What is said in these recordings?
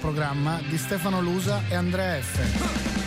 programma di Stefano Lusa e Andrea F.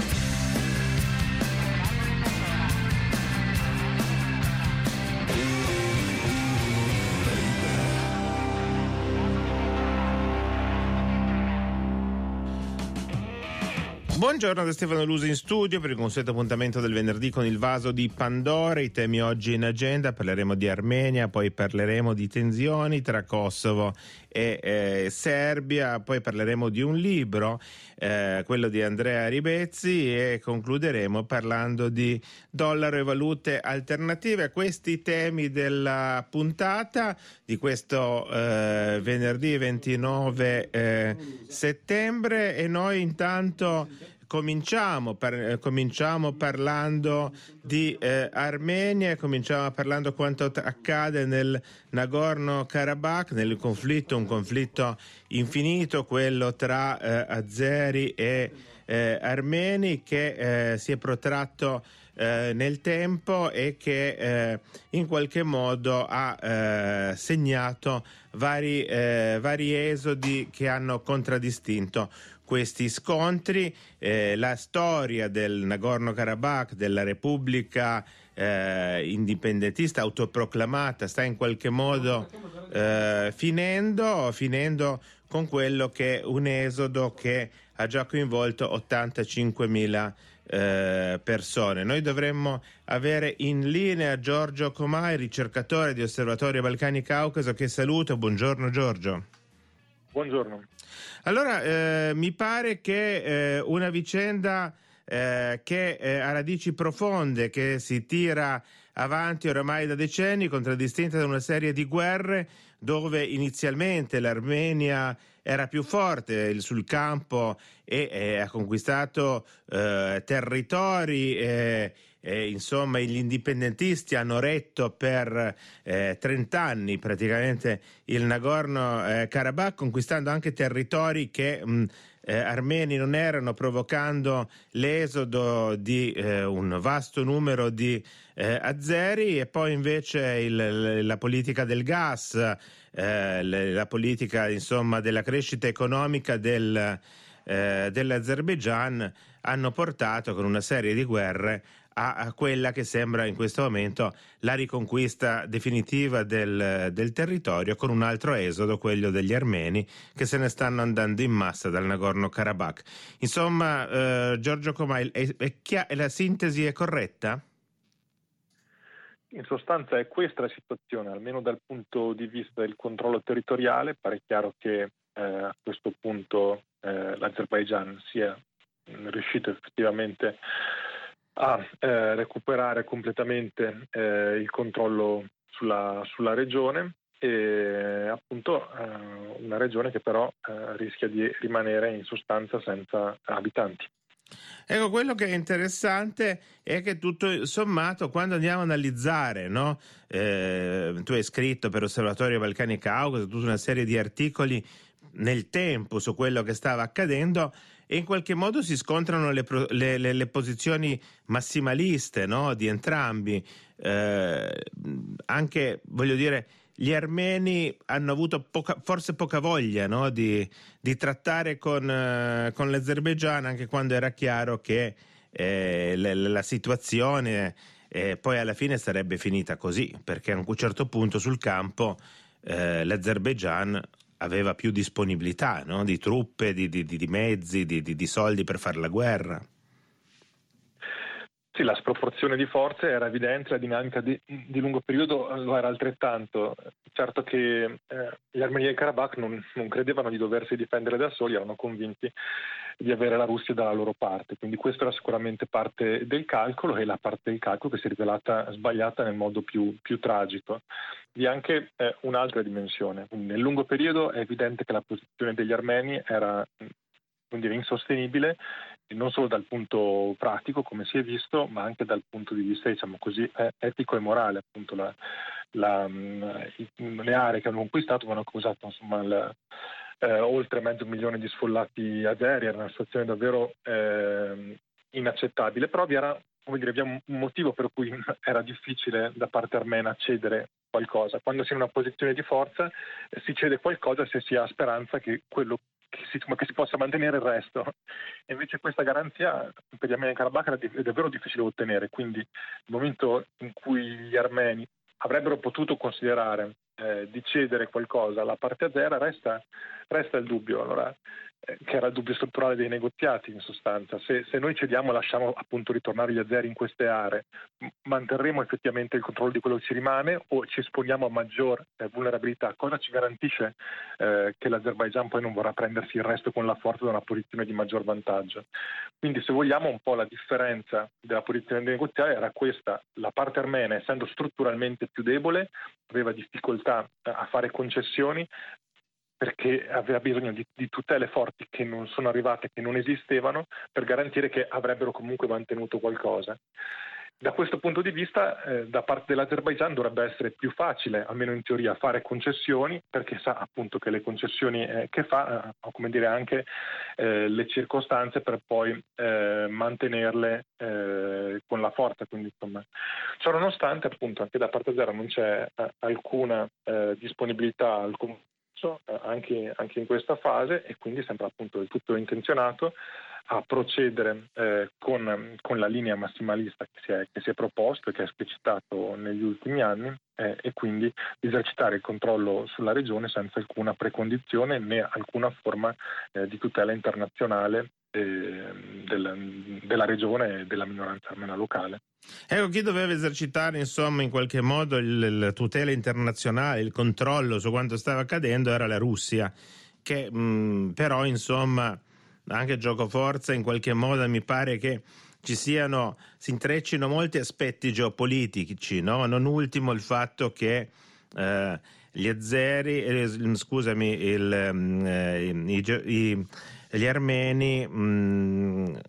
Buongiorno da Stefano Lusi in studio per il consueto appuntamento del venerdì con il vaso di Pandora. I temi oggi in agenda, parleremo di Armenia, poi parleremo di tensioni tra Kosovo e eh, Serbia, poi parleremo di un libro, eh, quello di Andrea Ribezzi e concluderemo parlando di dollaro e valute alternative. Questi temi della puntata di questo eh, venerdì 29 eh, settembre e noi intanto cominciamo, par- eh, cominciamo parlando di eh, Armenia, cominciamo parlando quanto t- accade nel Nagorno-Karabakh, nel conflitto, un conflitto infinito, quello tra eh, azeri e eh, armeni che eh, si è protratto eh, nel tempo e che in qualche modo ha segnato vari, vari, esodi che hanno contraddistinto questi scontri. Eh, la storia del Nagorno-Karabakh, della Repubblica eh, indipendentista autoproclamata, sta in qualche modo eh, finendo, finendo con quello che è un esodo che ha già coinvolto 85.000 eh, persone. Noi dovremmo avere in linea Giorgio Comai, ricercatore di Osservatorio Balcani Caucaso, che saluto. Buongiorno Giorgio. Buongiorno. Allora, eh, mi pare che eh, una vicenda eh, che eh, ha radici profonde, che si tira avanti oramai da decenni, contraddistinta da una serie di guerre dove inizialmente l'Armenia era più forte sul campo e, e ha conquistato eh, territori. Eh, insomma, gli indipendentisti hanno retto per eh, 30 anni praticamente il Nagorno-Karabakh, eh, conquistando anche territori che mh, eh, armeni non erano, provocando l'esodo di eh, un vasto numero di eh, azeri e poi invece il, la politica del gas, eh, la politica insomma, della crescita economica del, eh, dell'Azerbaigian hanno portato con una serie di guerre a, quella che sembra in questo momento la riconquista definitiva del, del, territorio con un altro esodo, quello degli armeni che se ne stanno andando in massa dal Nagorno-Karabakh. Insomma, eh, Giorgio Comai, è, è chia- la sintesi è corretta? In sostanza è questa la situazione, almeno dal punto di vista del controllo territoriale, pare chiaro che eh, a questo punto eh, l'Azerbaigian sia riuscito effettivamente a eh, recuperare completamente eh, il controllo sulla, sulla, regione e appunto eh, una regione che però eh, rischia di rimanere in sostanza senza abitanti. Ecco, quello che è interessante è che tutto sommato, quando andiamo a analizzare, no? eh, tu hai scritto per Osservatorio Balcani Caucaso tutta una serie di articoli nel tempo su quello che stava accadendo, e in qualche modo si scontrano le, le, le, le posizioni massimaliste no? di entrambi. Eh, anche, voglio dire, gli armeni hanno avuto poca, forse poca voglia no? di, di, trattare con, eh, con, l'Azerbaigian, anche quando era chiaro che eh, la, situazione eh, poi alla fine sarebbe finita così, perché a un certo punto sul campo eh, l'Azerbaigian aveva più disponibilità no? di truppe, di, di, di mezzi, di, di, soldi per fare la guerra. Sì, la sproporzione di forze era evidente, la dinamica di, di lungo periodo lo era altrettanto. Certo che eh, gli armeni del Karabakh non, non, credevano di doversi difendere da soli, erano convinti di avere la Russia dalla loro parte. Quindi questa era sicuramente parte del calcolo e la parte del calcolo che si è rivelata sbagliata nel modo più, più tragico. Vi è anche eh, un'altra dimensione. Quindi nel lungo periodo è evidente che la posizione degli armeni era dire, insostenibile non solo dal punto pratico, come si è visto, ma anche dal punto di vista diciamo così, etico e morale. Appunto, la, la, mm, le aree che hanno conquistato hanno causato insomma, il, eh, oltre mezzo milione di sfollati azeri, era una situazione davvero eh, inaccettabile, però vi era dire, abbiamo un motivo per cui era difficile da parte armena cedere qualcosa. Quando si è in una posizione di forza eh, si cede qualcosa se si ha speranza che quello che si, che si, possa mantenere il resto. E invece questa garanzia per gli armeni Karabakh è davvero difficile da ottenere, quindi nel momento in cui gli armeni avrebbero potuto considerare eh, di cedere qualcosa alla parte azera resta, resta il dubbio. Allora, che era il dubbio strutturale dei negoziati in sostanza. Se, se noi cediamo lasciamo appunto ritornare gli azeri in queste aree, manterremo effettivamente il controllo di quello che ci rimane o ci esponiamo a maggior eh, vulnerabilità? Cosa ci garantisce eh, che l'Azerbaigian poi non vorrà prendersi il resto con la forza da una posizione di maggior vantaggio? Quindi se vogliamo un po' la differenza della posizione negoziale era questa, la parte armena essendo strutturalmente più debole aveva difficoltà a fare concessioni, perché aveva bisogno di, di, tutele forti che non sono arrivate, che non esistevano, per garantire che avrebbero comunque mantenuto qualcosa. Da questo punto di vista, eh, da parte dell'Azerbaigian dovrebbe essere più facile, almeno in teoria, fare concessioni, perché sa appunto che le concessioni eh, che fa, eh, come dire anche eh, le circostanze per poi eh, mantenerle eh, con la forza. Quindi, insomma, ciò nonostante, appunto, anche da parte zero non c'è alcuna disponibilità, alcun eh, anche, anche, in questa fase e quindi sembra appunto del tutto intenzionato a procedere eh, con, con, la linea massimalista che si, è, che si, è, proposto e che è esplicitato negli ultimi anni eh, e quindi esercitare il controllo sulla regione senza alcuna precondizione né alcuna forma eh, di tutela internazionale eh, del, della regione e della minoranza armena locale. Ecco, chi doveva esercitare insomma in qualche modo la tutela internazionale, il controllo su quanto stava accadendo era la Russia, che mh, però insomma anche gioco forza in qualche modo mi pare che ci siano, si intreccino molti aspetti geopolitici, no? non ultimo il fatto che eh, gli azeri, eh, scusami, il, eh, i, i, gli armeni mh,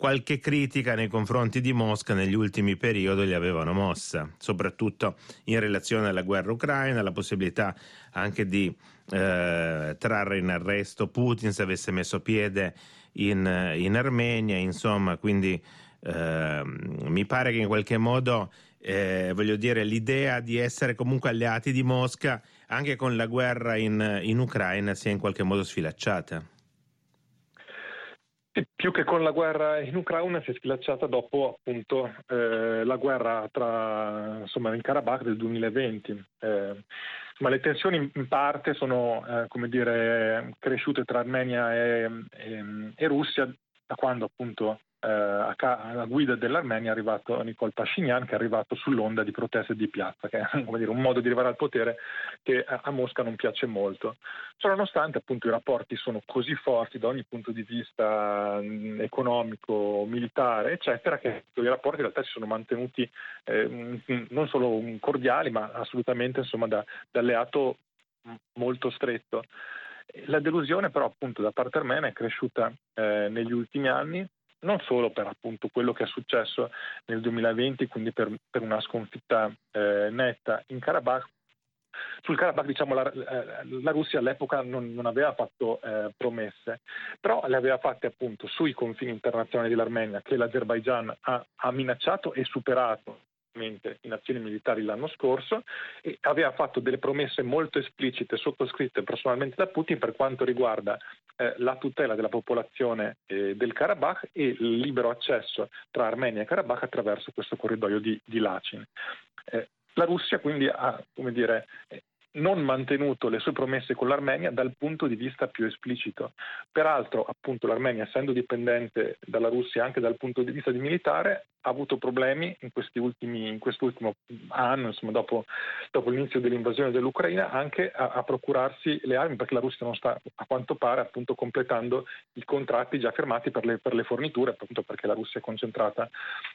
qualche critica nei confronti di Mosca negli ultimi periodi li avevano mossa, soprattutto in relazione alla guerra ucraina, la possibilità anche di eh, trarre in arresto Putin se avesse messo piede in, in Armenia, insomma, quindi eh, mi pare che in qualche modo, eh, voglio dire, l'idea di essere comunque alleati di Mosca anche con la guerra in, in Ucraina sia in qualche modo sfilacciata. Più che con la guerra in Ucraina si è sfilacciata dopo appunto eh, la guerra tra, insomma, in Karabakh del 2020. Eh, ma le tensioni in parte sono eh, dire, cresciute tra Armenia e, e, e Russia da quando appunto eh, alla guida dell'Armenia è arrivato Nicole Pashinyan che è arrivato sull'onda di proteste di piazza, che è dire, un modo di arrivare al potere che a Mosca non piace molto. Ciononostante appunto i rapporti sono così forti da ogni punto di vista economico, militare, eccetera, che i rapporti in realtà si sono mantenuti eh, non solo cordiali, ma assolutamente insomma, da, da alleato molto stretto. La delusione però appunto da parte armena è cresciuta eh, negli ultimi anni non solo per appunto quello che è successo nel 2020, quindi per, per una sconfitta eh, netta in Karabakh, sul Karabakh diciamo, la, eh, la, Russia all'epoca non, non aveva fatto eh, promesse, però le aveva fatte appunto sui confini internazionali dell'Armenia che l'Azerbaigian ha, ha minacciato e superato in azioni militari l'anno scorso e aveva fatto delle promesse molto esplicite sottoscritte personalmente da Putin per quanto riguarda eh, la tutela della popolazione eh, del Karabakh e il libero accesso tra Armenia e Karabakh attraverso questo corridoio di, di Lachin. Eh, la Russia quindi ha come dire, non mantenuto le sue promesse con l'Armenia dal punto di vista più esplicito. Peraltro, appunto, l'Armenia, essendo dipendente dalla Russia anche dal punto di vista di militare, ha avuto problemi in, ultimi, in quest'ultimo anno, insomma, dopo, dopo, l'inizio dell'invasione dell'Ucraina, anche a, a, procurarsi le armi, perché la Russia non sta, a quanto pare, appunto, completando i contratti già firmati per le, per le forniture, appunto perché la Russia è concentrata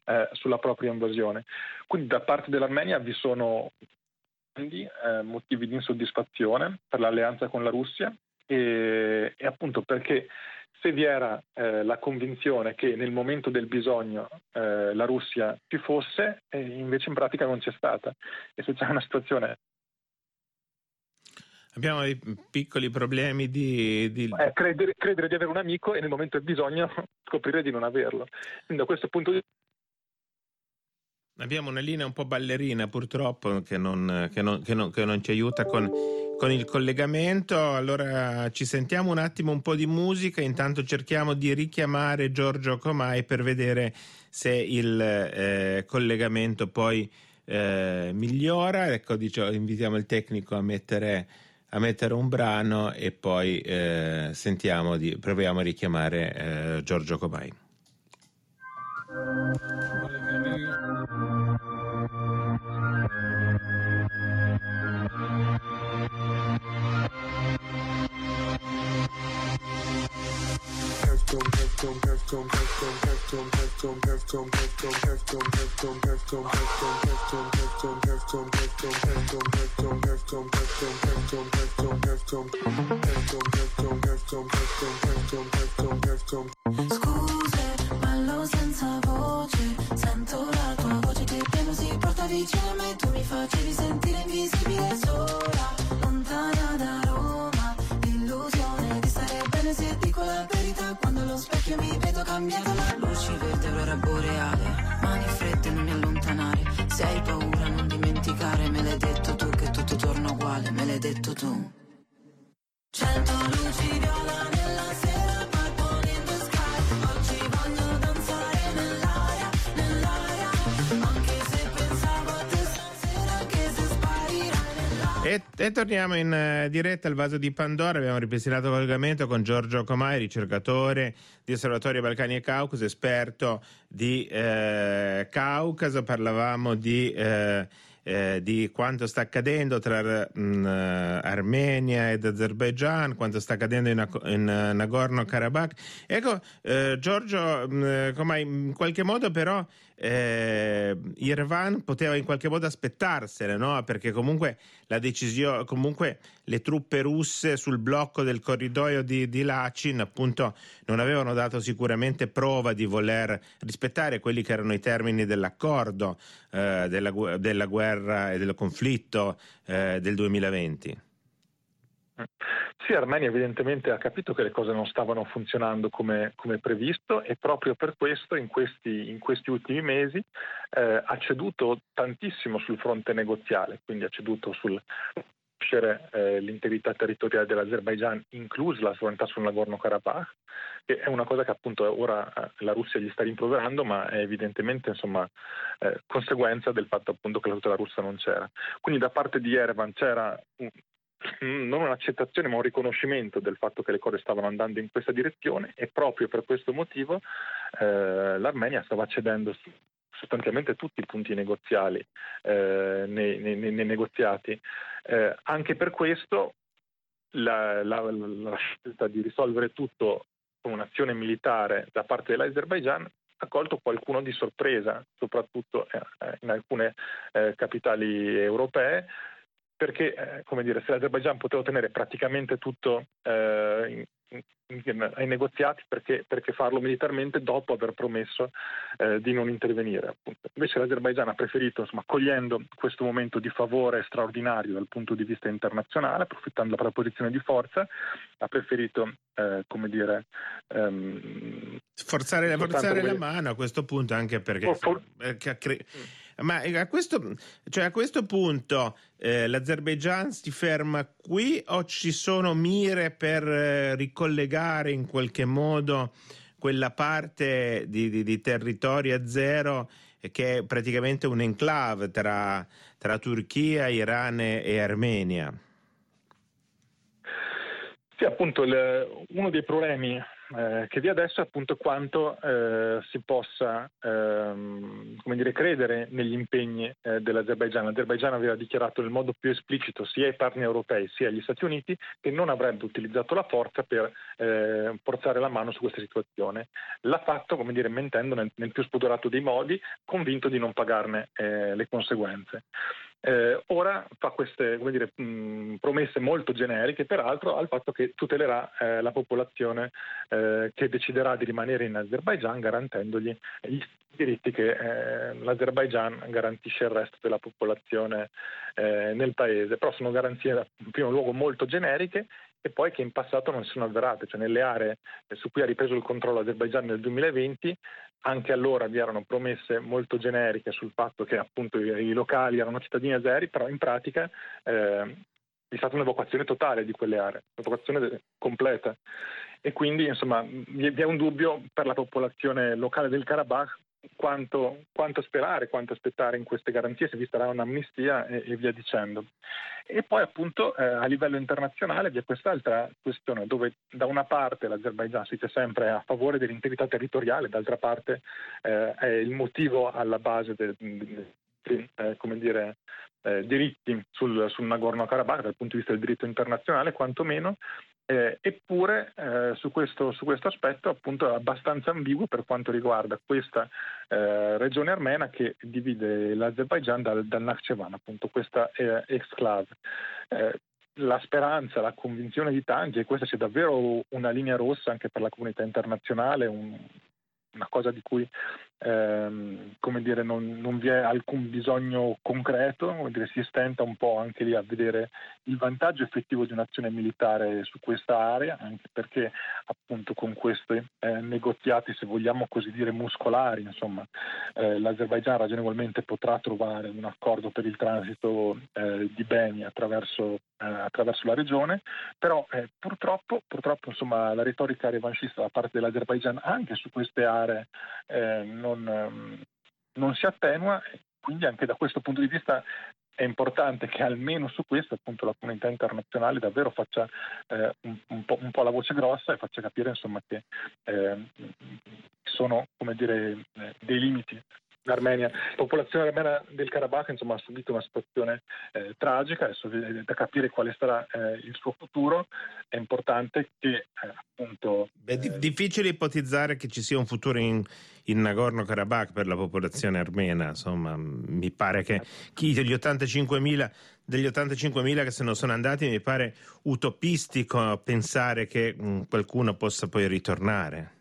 eh, sulla propria invasione. Quindi da parte dell'Armenia vi sono eh, motivi di insoddisfazione per l'alleanza con la Russia e, e appunto perché se vi era eh, la convinzione che nel momento del bisogno eh, la Russia ci fosse, invece in pratica non c'è stata. E se c'è una situazione Abbiamo dei piccoli problemi di... di... Eh, credere, credere, di avere un amico e nel momento del bisogno scoprire di non averlo. Quindi da questo punto di vista Abbiamo una linea un po' ballerina purtroppo che non, che non, che non, che non ci aiuta con, con il collegamento. Allora ci sentiamo un attimo un po' di musica, intanto cerchiamo di richiamare Giorgio Comai per vedere se il eh, collegamento poi eh, migliora. Ecco, diciamo, invitiamo il tecnico a mettere, a mettere un brano e poi eh, sentiamo di, proviamo a richiamare eh, Giorgio Comai. Scuse, ballo senza voce, sento la tua voce che piano si porta vicino a me, tu mi facevi sentire invisibile sola, lontana da Roma, l'illusione di stare bene se dico la verità, quando allo specchio mi vedo cambiata la luci verde aurora boreale, mani fredde non mi allontanare, se hai paura non dimenticare, me l'hai detto tu che tutto torna uguale, me l'hai detto tu. Cento luci E, torniamo in eh, diretta al vaso di Pandora. Abbiamo ripristinato il collegamento con Giorgio Comai, ricercatore di Osservatorio Balcani e Caucaso, esperto di eh, Caucaso. Parlavamo di. eh, eh, di quanto sta accadendo tra mh, Armenia ed Azerbaijan, quanto sta accadendo in, in Nagorno-Karabakh. Ecco, eh, Giorgio, mh, come in qualche modo però eh, Yerevan poteva in qualche modo aspettarsene, no? perché comunque la decisione, comunque le truppe russe sul blocco del corridoio di, di Lachin appunto non avevano dato sicuramente prova di voler rispettare quelli che erano i termini dell'accordo eh, della, della, guerra e del conflitto eh, del 2020. Sì, Armenia evidentemente ha capito che le cose non stavano funzionando come, come previsto e proprio per questo in questi, in questi ultimi mesi eh, ha ceduto tantissimo sul fronte negoziale, quindi ha ceduto sul eh, l'integrità territoriale dell'Azerbaigian, inclusa la sovranità sul Nagorno-Karabakh, che è una cosa che appunto ora eh, la Russia gli sta rimproverando, ma è evidentemente insomma, eh, conseguenza del fatto appunto che la tutela russa non c'era. Quindi da parte di Erevan c'era non un'accettazione ma un riconoscimento del fatto che le cose stavano andando in questa direzione e proprio per questo motivo eh, l'Armenia stava cedendo sostanzialmente tutti i punti negoziali eh, nei, nei, nei, negoziati. Eh, anche per questo la, la, la, scelta di risolvere tutto con un'azione militare da parte dell'Azerbaigian ha colto qualcuno di sorpresa, soprattutto eh, in alcune eh, capitali europee, perché eh, come dire, se l'Azerbaigian poteva ottenere praticamente tutto eh, in, in, ai negoziati, perché, perché, farlo militarmente dopo aver promesso eh, di non intervenire? Appunto. Invece l'Azerbaigian ha preferito, insomma, cogliendo questo momento di favore straordinario dal punto di vista internazionale, approfittando della posizione di forza, ha preferito, eh, come dire... Um, forzare, forzare la mano a questo punto, anche perché... For, for, perché cre- mm ma eh, a questo, cioè a questo punto eh, l'Azerbaigian si ferma qui o ci sono mire per eh, ricollegare in qualche modo quella parte di, di, di territorio a zero che è praticamente un enclave tra, tra Turchia, Iran e Armenia? Sì, appunto, il, uno dei problemi eh, che vi adesso è appunto quanto eh, si possa ehm, dire, credere negli impegni eh, dell'Azerbaigian. L'Azerbaigian aveva dichiarato nel modo più esplicito sia ai partner europei sia agli Stati Uniti che non avrebbe utilizzato la forza per eh, forzare la mano su questa situazione. L'ha fatto, come dire, mentendo nel, nel più spudorato dei modi, convinto di non pagarne eh, le conseguenze. Eh, ora fa queste dire, mh, promesse molto generiche, peraltro, al fatto che tutelerà eh, la popolazione eh, che deciderà di rimanere in Azerbaigian garantendogli gli diritti che eh, l'Azerbaigian garantisce al resto della popolazione eh, nel paese. Però sono garanzie in primo luogo molto generiche e poi che in passato non si sono avverate, cioè nelle aree su cui ha ripreso il controllo l'Azerbaigian nel 2020, anche allora vi erano promesse molto generiche sul fatto che appunto i, locali erano cittadini azeri, però in pratica eh, è stata un'evacuazione totale di quelle aree, un'evacuazione completa. E quindi insomma vi è un dubbio per la popolazione locale del Karabakh quanto, quanto, sperare, quanto aspettare in queste garanzie, se vi sarà un'amnistia e, e via dicendo. E poi appunto eh, a livello internazionale vi è quest'altra questione dove da una parte l'Azerbaigian si dice sempre a favore dell'integrità territoriale, d'altra parte eh, è il motivo alla base del, eh, come dire, eh, diritti sul, sul Nagorno-Karabakh dal punto di vista del diritto internazionale, quantomeno, eh, eppure eh, su, questo, su, questo, aspetto appunto è abbastanza ambiguo per quanto riguarda questa eh, regione armena che divide l'Azerbaigian dal, dal Nakhchivan, appunto questa exclave. Eh, la speranza, la convinzione di tanti, e questa sia davvero una linea rossa anche per la comunità internazionale, un, una cosa di cui ehm, come dire, non, non, vi è alcun bisogno concreto, come dire, si stenta un po' anche lì a vedere il vantaggio effettivo di un'azione militare su questa area, anche perché appunto con questi eh, negoziati, se vogliamo così dire, muscolari, insomma, eh, l'Azerbaigian ragionevolmente potrà trovare un accordo per il transito eh, di beni attraverso, eh, attraverso, la regione, però eh, purtroppo, purtroppo insomma, la retorica revanchista da parte dell'Azerbaigian anche su queste aree eh, non, ehm, non si attenua, quindi anche da questo punto di vista è importante che almeno su questo appunto la comunità internazionale davvero faccia eh, un, un, po', un, po', la voce grossa e faccia capire insomma, che eh, sono dire, dei limiti l'Armenia. La popolazione armena del Karabakh insomma, ha subito una situazione eh, tragica, adesso da capire quale sarà eh, il suo futuro. È importante che eh, appunto... È di- difficile ipotizzare che ci sia un futuro in, in Nagorno-Karabakh per la popolazione armena, insomma, mi pare che chi degli 85.000 degli 85.000 che se ne sono andati mi pare utopistico pensare che mh, mm, qualcuno possa poi ritornare.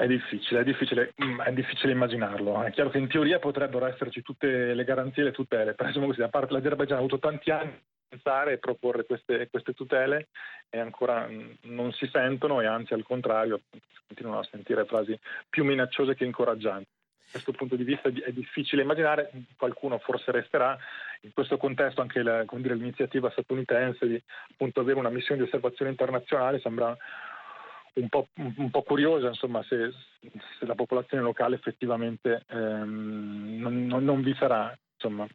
È difficile, è difficile, mm, è difficile, immaginarlo. È chiaro che in teoria potrebbero esserci tutte le garanzie e le tutele, però insomma così, a parte l'Azerbaigian ha avuto tanti anni pensare e proporre queste, queste, tutele e ancora mm, non si sentono e anzi al contrario si continuano a sentire frasi più minacciose che incoraggianti. Da questo punto di vista è difficile immaginare, qualcuno forse resterà, in questo contesto anche la, dire, l'iniziativa statunitense di appunto, avere una missione di osservazione internazionale sembra un po', un po curiosa insomma, se, se, la popolazione locale effettivamente ehm, non, non, non, vi sarà. Insomma.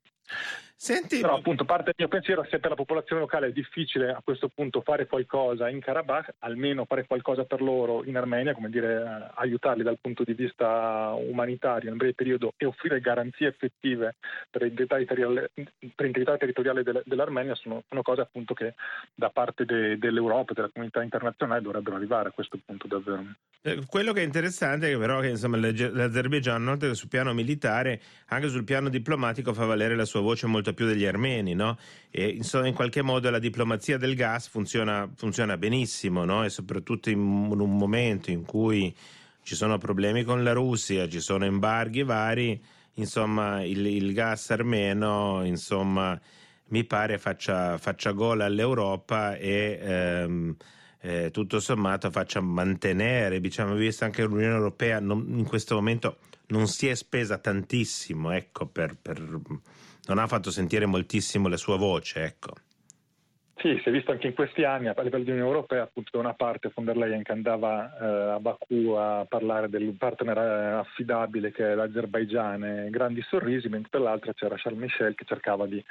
Senti... Però appunto parte del mio pensiero se per la popolazione locale è difficile a questo punto fare qualcosa in Karabakh, almeno fare qualcosa per loro in Armenia, come dire eh, aiutarli dal punto di vista umanitario in breve periodo e offrire garanzie effettive per l'integrità territoriale, per l'integrità territoriale del, dell'Armenia sono, sono, cose appunto che da parte de, dell'Europa e della comunità internazionale dovrebbero arrivare a questo punto davvero. Eh, quello che è interessante è però che insomma, l'Azerbaijan, oltre che sul piano militare, anche sul piano diplomatico fa valere la sua voce molto più degli armeni, no? E insomma, in qualche modo la diplomazia del gas funziona, funziona benissimo, no? E soprattutto in un momento in cui ci sono problemi con la Russia, ci sono embarghi vari, insomma, il, il gas armeno, insomma, mi pare faccia, faccia gola all'Europa e... Ehm, eh, tutto sommato faccia mantenere, diciamo, visto anche l'Unione Europea non, in questo momento non si è spesa tantissimo, ecco, per, per, non ha fatto sentire moltissimo la sua voce, ecco. Sì, si è visto anche in questi anni a livello di Unione Europea, appunto da una parte von der Leyen che andava eh, a Baku a parlare del partner eh, affidabile che è l'Azerbaigian e grandi sorrisi, mentre dall'altra c'era Charles Michel che cercava di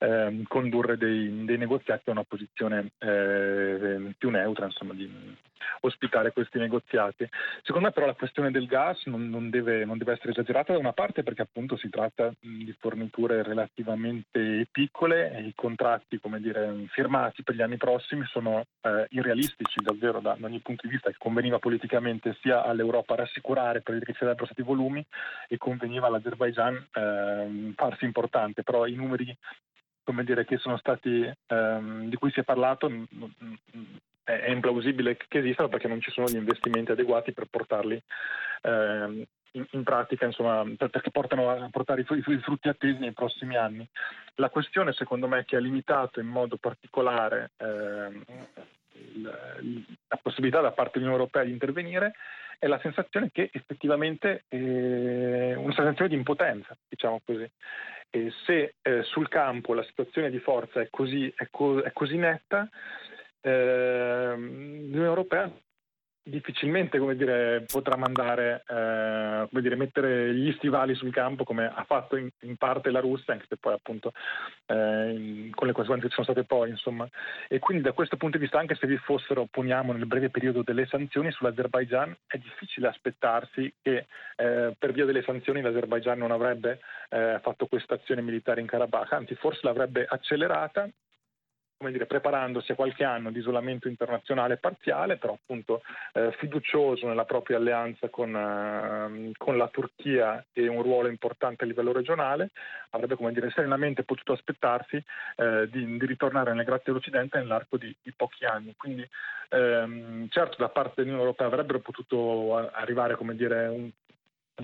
eh, condurre dei, dei, negoziati a una posizione eh, più neutra, insomma, di ospitare questi negoziati. Secondo me però la questione del gas non, non, deve, non deve, essere esagerata da una parte perché appunto si tratta di forniture relativamente piccole e i contratti, come dire, firmati per gli anni prossimi sono eh, irrealistici davvero da, da, ogni punto di vista che conveniva politicamente sia all'Europa rassicurare per che ci sarebbero stati volumi e conveniva all'Azerbaijan eh, farsi importante, però i numeri come dire, che sono stati, ehm, di cui si è parlato è implausibile che esistano perché non ci sono gli investimenti adeguati per portarli ehm, in, in, pratica, insomma, perché portano a portare i, i, frutti attesi nei prossimi anni. La questione, secondo me, che ha limitato in modo particolare ehm, la possibilità da parte dell'Unione Europea di intervenire è la sensazione che effettivamente è eh, una sensazione di impotenza, diciamo così. E se eh, sul campo la situazione di forza è così, è co- è così netta, eh, l'Unione Europea difficilmente dire, potrà mandare, eh, dire, mettere gli stivali sul campo come ha fatto in, in parte la Russia, anche se poi appunto eh, in, con le conseguenze che ci sono state poi, insomma. E quindi da questo punto di vista, anche se vi fossero, poniamo nel breve periodo, delle sanzioni sull'Azerbaigian, è difficile aspettarsi che eh, per via delle sanzioni l'Azerbaigian non avrebbe eh, fatto questa azione militare in Karabakh, anzi forse l'avrebbe accelerata come dire, preparandosi a qualche anno di isolamento internazionale parziale, però appunto eh, fiducioso nella propria alleanza con, eh, con, la Turchia e un ruolo importante a livello regionale, avrebbe come dire, serenamente potuto aspettarsi eh, di, di, ritornare nelle grazie dell'Occidente nell'arco di, di pochi anni. Quindi ehm, certo da parte dell'Unione Europea avrebbero potuto arrivare come dire, un,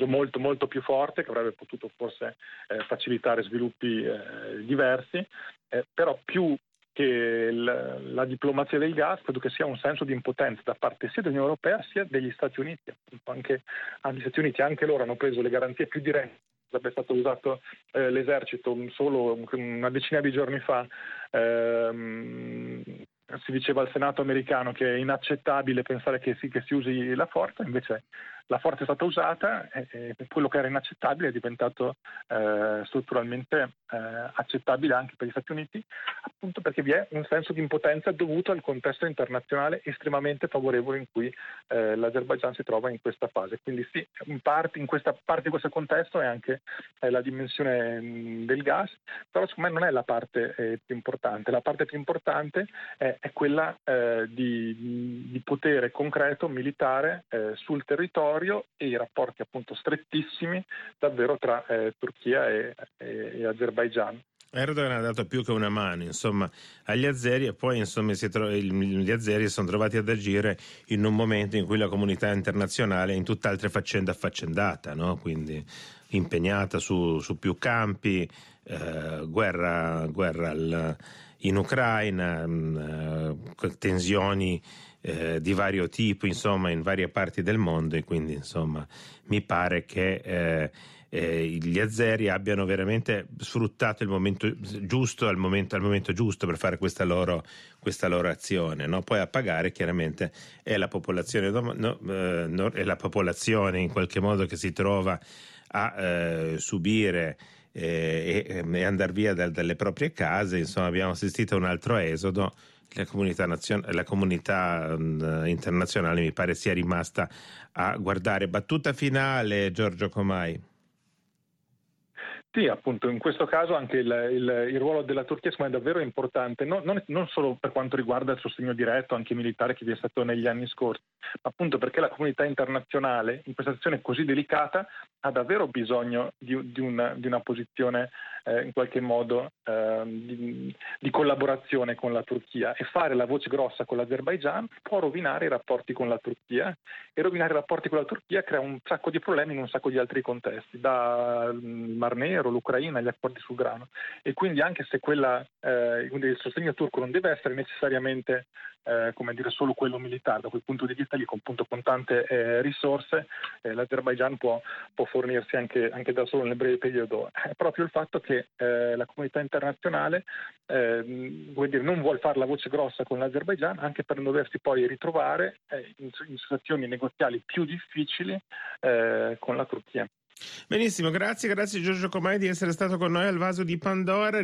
molto molto più forte che avrebbe potuto forse eh, facilitare sviluppi eh, diversi, eh, però più che la, diplomazia del gas credo che sia un senso di impotenza da parte sia dell'Unione Europea sia degli Stati Uniti. Anche, gli Stati Uniti anche loro hanno preso le garanzie più dirette sarebbe stato usato eh, l'esercito solo una decina di giorni fa. Ehm, si diceva al Senato americano che è inaccettabile pensare che si, che si usi la forza, invece la forza è stata usata e, e quello che era inaccettabile è diventato eh, strutturalmente eh, accettabile anche per gli Stati Uniti, appunto perché vi è un senso di impotenza dovuto al contesto internazionale estremamente favorevole in cui eh, l'Azerbaijan si trova in questa fase. Quindi sì, in parte, in questa, parte di questo contesto è anche la dimensione del gas, però secondo me non è la parte eh, più importante. La parte più importante è, è quella eh, di, di, potere concreto militare eh, sul territorio territorio e i rapporti appunto strettissimi davvero tra eh, Turchia e, e, e Azerbaigian. Erdogan ha dato più che una mano insomma, agli azeri e poi insomma, tro- gli azeri sono trovati ad agire in un momento in cui la comunità internazionale è in tutt'altre faccende affaccendata, no? quindi impegnata su, su più campi, eh, guerra, guerra al, in Ucraina, mh, eh, tensioni eh, di vario tipo insomma, in varie parti del mondo e quindi insomma, mi pare che eh, eh, gli azeri abbiano veramente sfruttato il momento giusto al momento, al momento giusto per fare questa loro, questa loro azione. No? Poi a pagare chiaramente è la popolazione, no, no, è la popolazione in qualche modo che si trova a eh, subire eh, e, e andare via da, dalle proprie case. Insomma, abbiamo assistito a un altro esodo la comunità, nazion- la comunità uh, internazionale mi pare sia rimasta a guardare. Battuta finale, Giorgio Comai. Sì, appunto, in questo caso anche il, il, il ruolo della Turchia è davvero importante, non, non, non, solo per quanto riguarda il sostegno diretto, anche militare che vi è stato negli anni scorsi, ma appunto perché la comunità internazionale in questa situazione così delicata ha davvero bisogno di, di, una, di una, posizione eh, in qualche modo eh, di, di, collaborazione con la Turchia e fare la voce grossa con l'Azerbaigian può rovinare i rapporti con la Turchia. E rovinare i rapporti con la Turchia crea un sacco di problemi in un sacco di altri contesti, dal Mar Nero, l'Ucraina, gli accordi sul grano. E quindi anche se quella, eh, il sostegno turco non deve essere necessariamente eh, come dire, solo quello militare, da quel punto di vista lì con, tante eh, risorse eh, l'Azerbaigian può, può fornirsi anche, anche, da solo nel breve periodo. È proprio il fatto che eh, la comunità internazionale ehm, dire, non vuole fare la voce grossa con l'Azerbaigian anche per non doversi poi ritrovare eh, in, in, situazioni negoziali più difficili eh, con la Turchia. Benissimo, grazie, grazie Giorgio Comai di essere stato con noi al vaso di Pandora.